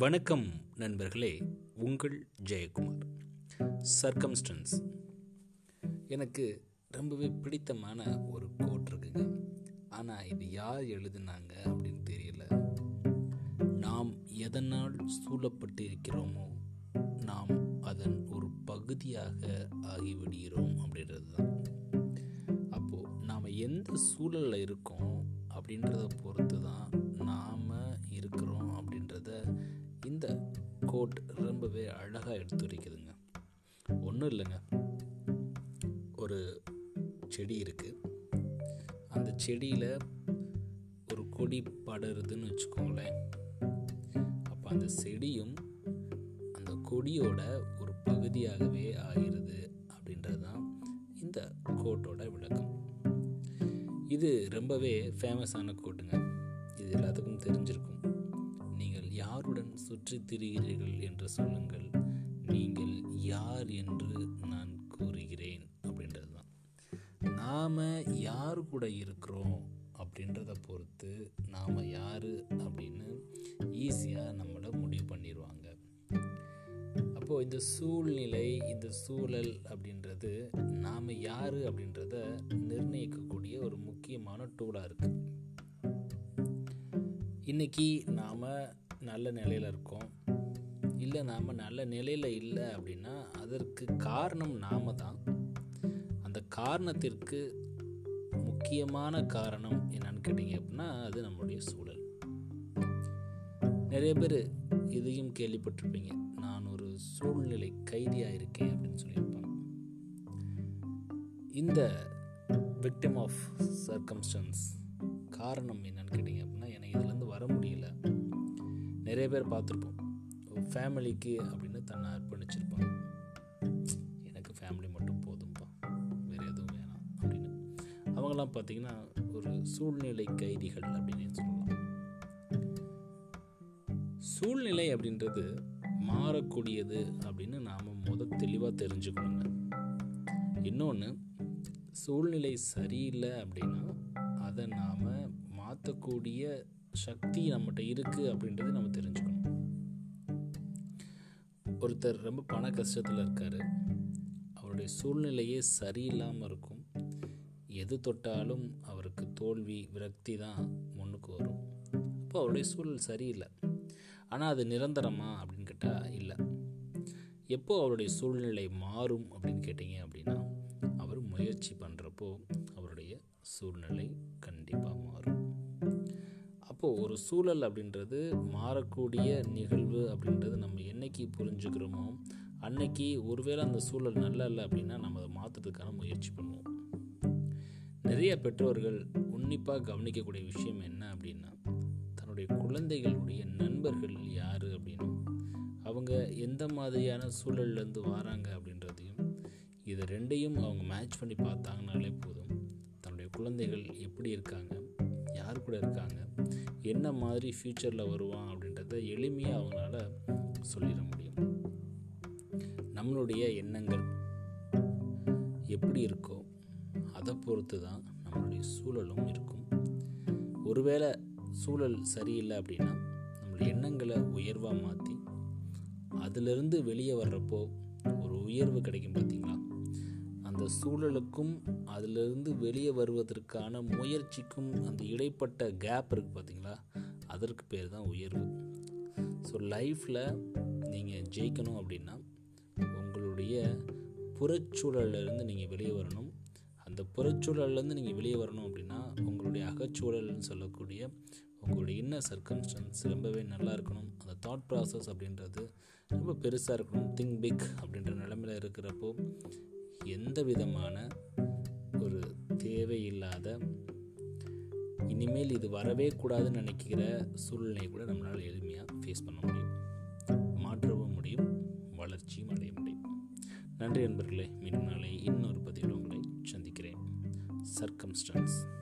வணக்கம் நண்பர்களே உங்கள் ஜெயக்குமார். சர்க்கம்ஸ்டன்ஸ் எனக்கு ரொம்பவே பிடித்தமான ஒரு கோட் இருக்குங்க. ஆனால் இது யார் எழுதுனாங்க அப்படின்னு தெரியல. நாம் எதனால் சூழப்பட்டு இருக்கிறோமோ நாம் அதன் ஒரு பகுதியாக ஆகிவிடுகிறோம் அப்படின்றது தான் அப்போது நாம் எந்த சூழலில் இருக்கோம் அப்படின்றத பொறுத்து தான் இந்த கோட் ரொம்பவே அழகாக எடுத்துரைக்குதுங்க. ஒன்றும் இல்லைங்க. ஒரு செடி இருக்குது அந்த செடியில் ஒரு கொடி படருதுன்னு வச்சுக்கோங்களேன். அப்போ அந்த செடியும் அந்த கொடியோட ஒரு பகுதியாகவே ஆகிறது அப்படின்றது தான் இந்த கோட்டோட விளக்கம். இது ரொம்பவே ஃபேமஸான கோட்டுங்க. இது எல்லாத்துக்கும் தெரிஞ்சிருக்கும். சுற்றி திரிகிறீர்கள் என்று சொல்லுங்கள். நீங்கள் யார் என்று நான் கூறுகிறேன் அப்படின்றது தான் நாம் யார் கூட இருக்கிறோம் அப்படின்றத பொறுத்து நாம் யார் அப்படின்னு ஈஸியாக நம்மளை முடிவு பண்ணிடுவாங்க அப்போது இந்த சூழ்நிலை இந்த சூழல் அப்படின்றது நாம் யார் அப்படின்றத நிர்ணயிக்கக்கூடிய ஒரு முக்கியமான டூலாக இருக்குது இன்றைக்கி நாம் நல்ல நிலையில் இருக்கோம். இல்லை நாம் நல்ல நிலையில் இல்லை அப்படின்னா அதற்கு காரணம் நாம தான். அந்த காரணத்திற்கு முக்கியமான காரணம் என்னன்னு கேட்டிங்க அப்படின்னா அது நம்மளுடைய சூழல். நிறைய பேர் இதையும் கேள்விப்பட்டிருப்பீங்க. நான் ஒரு சூழ்நிலை கைதியாக இருக்கேன் அப்படின்னு சொல்லியிருப்பாங்க. இந்த விக்டிம் ஆஃப் சர்க்கம்ஸ்டன்ஸ் காரணம் என்னன்னு கேட்டிங்க அப்படின்னா எனக்கு இதுலேருந்து வர முடியல. நிறைய பேர் பார்த்துருப்போம். ஃபேமிலிக்கு அப்படின்னு தன்னை அர்ப்பணிச்சிருப்பான் எனக்கு ஃபேமிலி மட்டும் போதும்ப்பா வேறு எதுவும் வேணாம் அப்படின்னு. அவங்களாம் பார்த்தீங்கன்னா ஒரு சூழ்நிலை கைதிகள் அப்படின்னு சொல்லலாம். சூழ்நிலை அப்படின்றது மாறக்கூடியது அப்படின்னு நாம் முத தெளிவாக தெரிஞ்சுக்கணுங்க. இன்னொன்று சூழ்நிலை சரியில்லை அப்படின்னா அதை நாம் மாற்றக்கூடிய சக்தி நம்மகிட்ட இருக்குது அப்படின்றது நம்ம தெரிஞ்சுக்கணும். ஒருத்தர் ரொம்ப பண கஷ்டத்தில் இருக்கார். அவருடைய சூழ்நிலையே சரியில்லாமல் இருக்கும். எது தொட்டாலும் அவருக்கு தோல்வி விரக்தி தான் முன்னுக்கு வரும். அப்போ அவருடைய சூழல் சரியில்லை. ஆனால் அது நிரந்தரமா அப்படின்னு கேட்டால் இல்லை. எப்போ அவருடைய சூழ்நிலை மாறும் அப்படின்னு கேட்டிங்க அப்படின்னா அவர் முயற்சி பண்ணுறப்போ அவருடைய சூழ்நிலை கண்டிப்பாக அப்போது ஒரு சூழல் அப்படின்றது மாறக்கூடிய நிகழ்வு அப்படின்றது நம்ம என்னைக்கு புரிஞ்சுக்கிறோமோ அன்னைக்கு ஒருவேளை அந்த சூழல் நல்லா இல்லை அப்படின்னா நம்ம அதை மாற்றுறதுக்கான முயற்சி பண்ணுவோம். நிறைய பெற்றோர்கள் உன்னிப்பாக கவனிக்கக்கூடிய விஷயம் என்ன அப்படின்னா தன்னுடைய குழந்தைகளுடைய நண்பர்கள் யார் அப்படின்னும் அவங்க எந்த மாதிரியான சூழல்லேருந்து வராங்க அப்படின்றதையும் இதை ரெண்டையும் அவங்க மேட்ச் பண்ணி பார்த்தாங்கனாலே போதும் தன்னுடைய குழந்தைகள் எப்படி இருக்காங்க யார் கூட இருக்காங்க? என்ன மாதிரி ஃப்யூச்சரில் வருவான் அப்படின்றத எளிமையாக அவங்களால சொல்லிட முடியும். நம்மளுடைய எண்ணங்கள் எப்படி இருக்கோ அதை பொறுத்து தான் நம்மளுடைய சூழலும் இருக்கும். ஒருவேளை சூழல் சரியில்லை அப்படின்னா நம்மளுடைய எண்ணங்களை உயர்வாக மாற்றி அதிலிருந்து வெளியே வர்றப்போ ஒரு உயர்வு கிடைக்கும் பார்த்தீங்களா அந்த சூழலுக்கும் அதிலிருந்து வெளியே வருவதற்கான முயற்சிக்கும் அந்த இடைப்பட்ட கேப் இருக்குது பார்த்தீங்களா அதற்கு பேர் தான் உயர்வு. ஸோ லைஃப்பில் நீங்கள் ஜெயிக்கணும் அப்படின்னா உங்களுடைய புறச்சூழலேருந்து நீங்கள் வெளியே வரணும். அந்த புறச்சூழல்லேருந்து நீங்கள் வெளியே வரணும் அப்படின்னா உங்களுடைய அகச்சூழல்னு சொல்லக்கூடிய உங்களுடைய இன்ன சர்க்கம்ஸ்டன்ஸ் ரொம்பவே நல்லா இருக்கணும். அந்த தாட் ப்ராசஸ் அப்படின்றது ரொம்ப பெருசாக இருக்கணும். திங்க் பிக் அப்படின்ற நிலமையில் இருக்கிறப்போ எந்த விதமான ஒரு தேவையில்லாத இனிமேல் இது வரவே கூடாதுன்னு நினைக்கிற சூழ்நிலையை கூட நம்மளால் எளிமையாக ஃபேஸ் பண்ண முடியும். மாற்றவும் முடியும் வளர்ச்சியும் அடைய முடியும். நன்றி நண்பர்களே மீண்டும் நாளை இன்னொரு பதிவில் உங்களை சந்திக்கிறேன். சர்க்கம்ஸ்டன்ஸ்.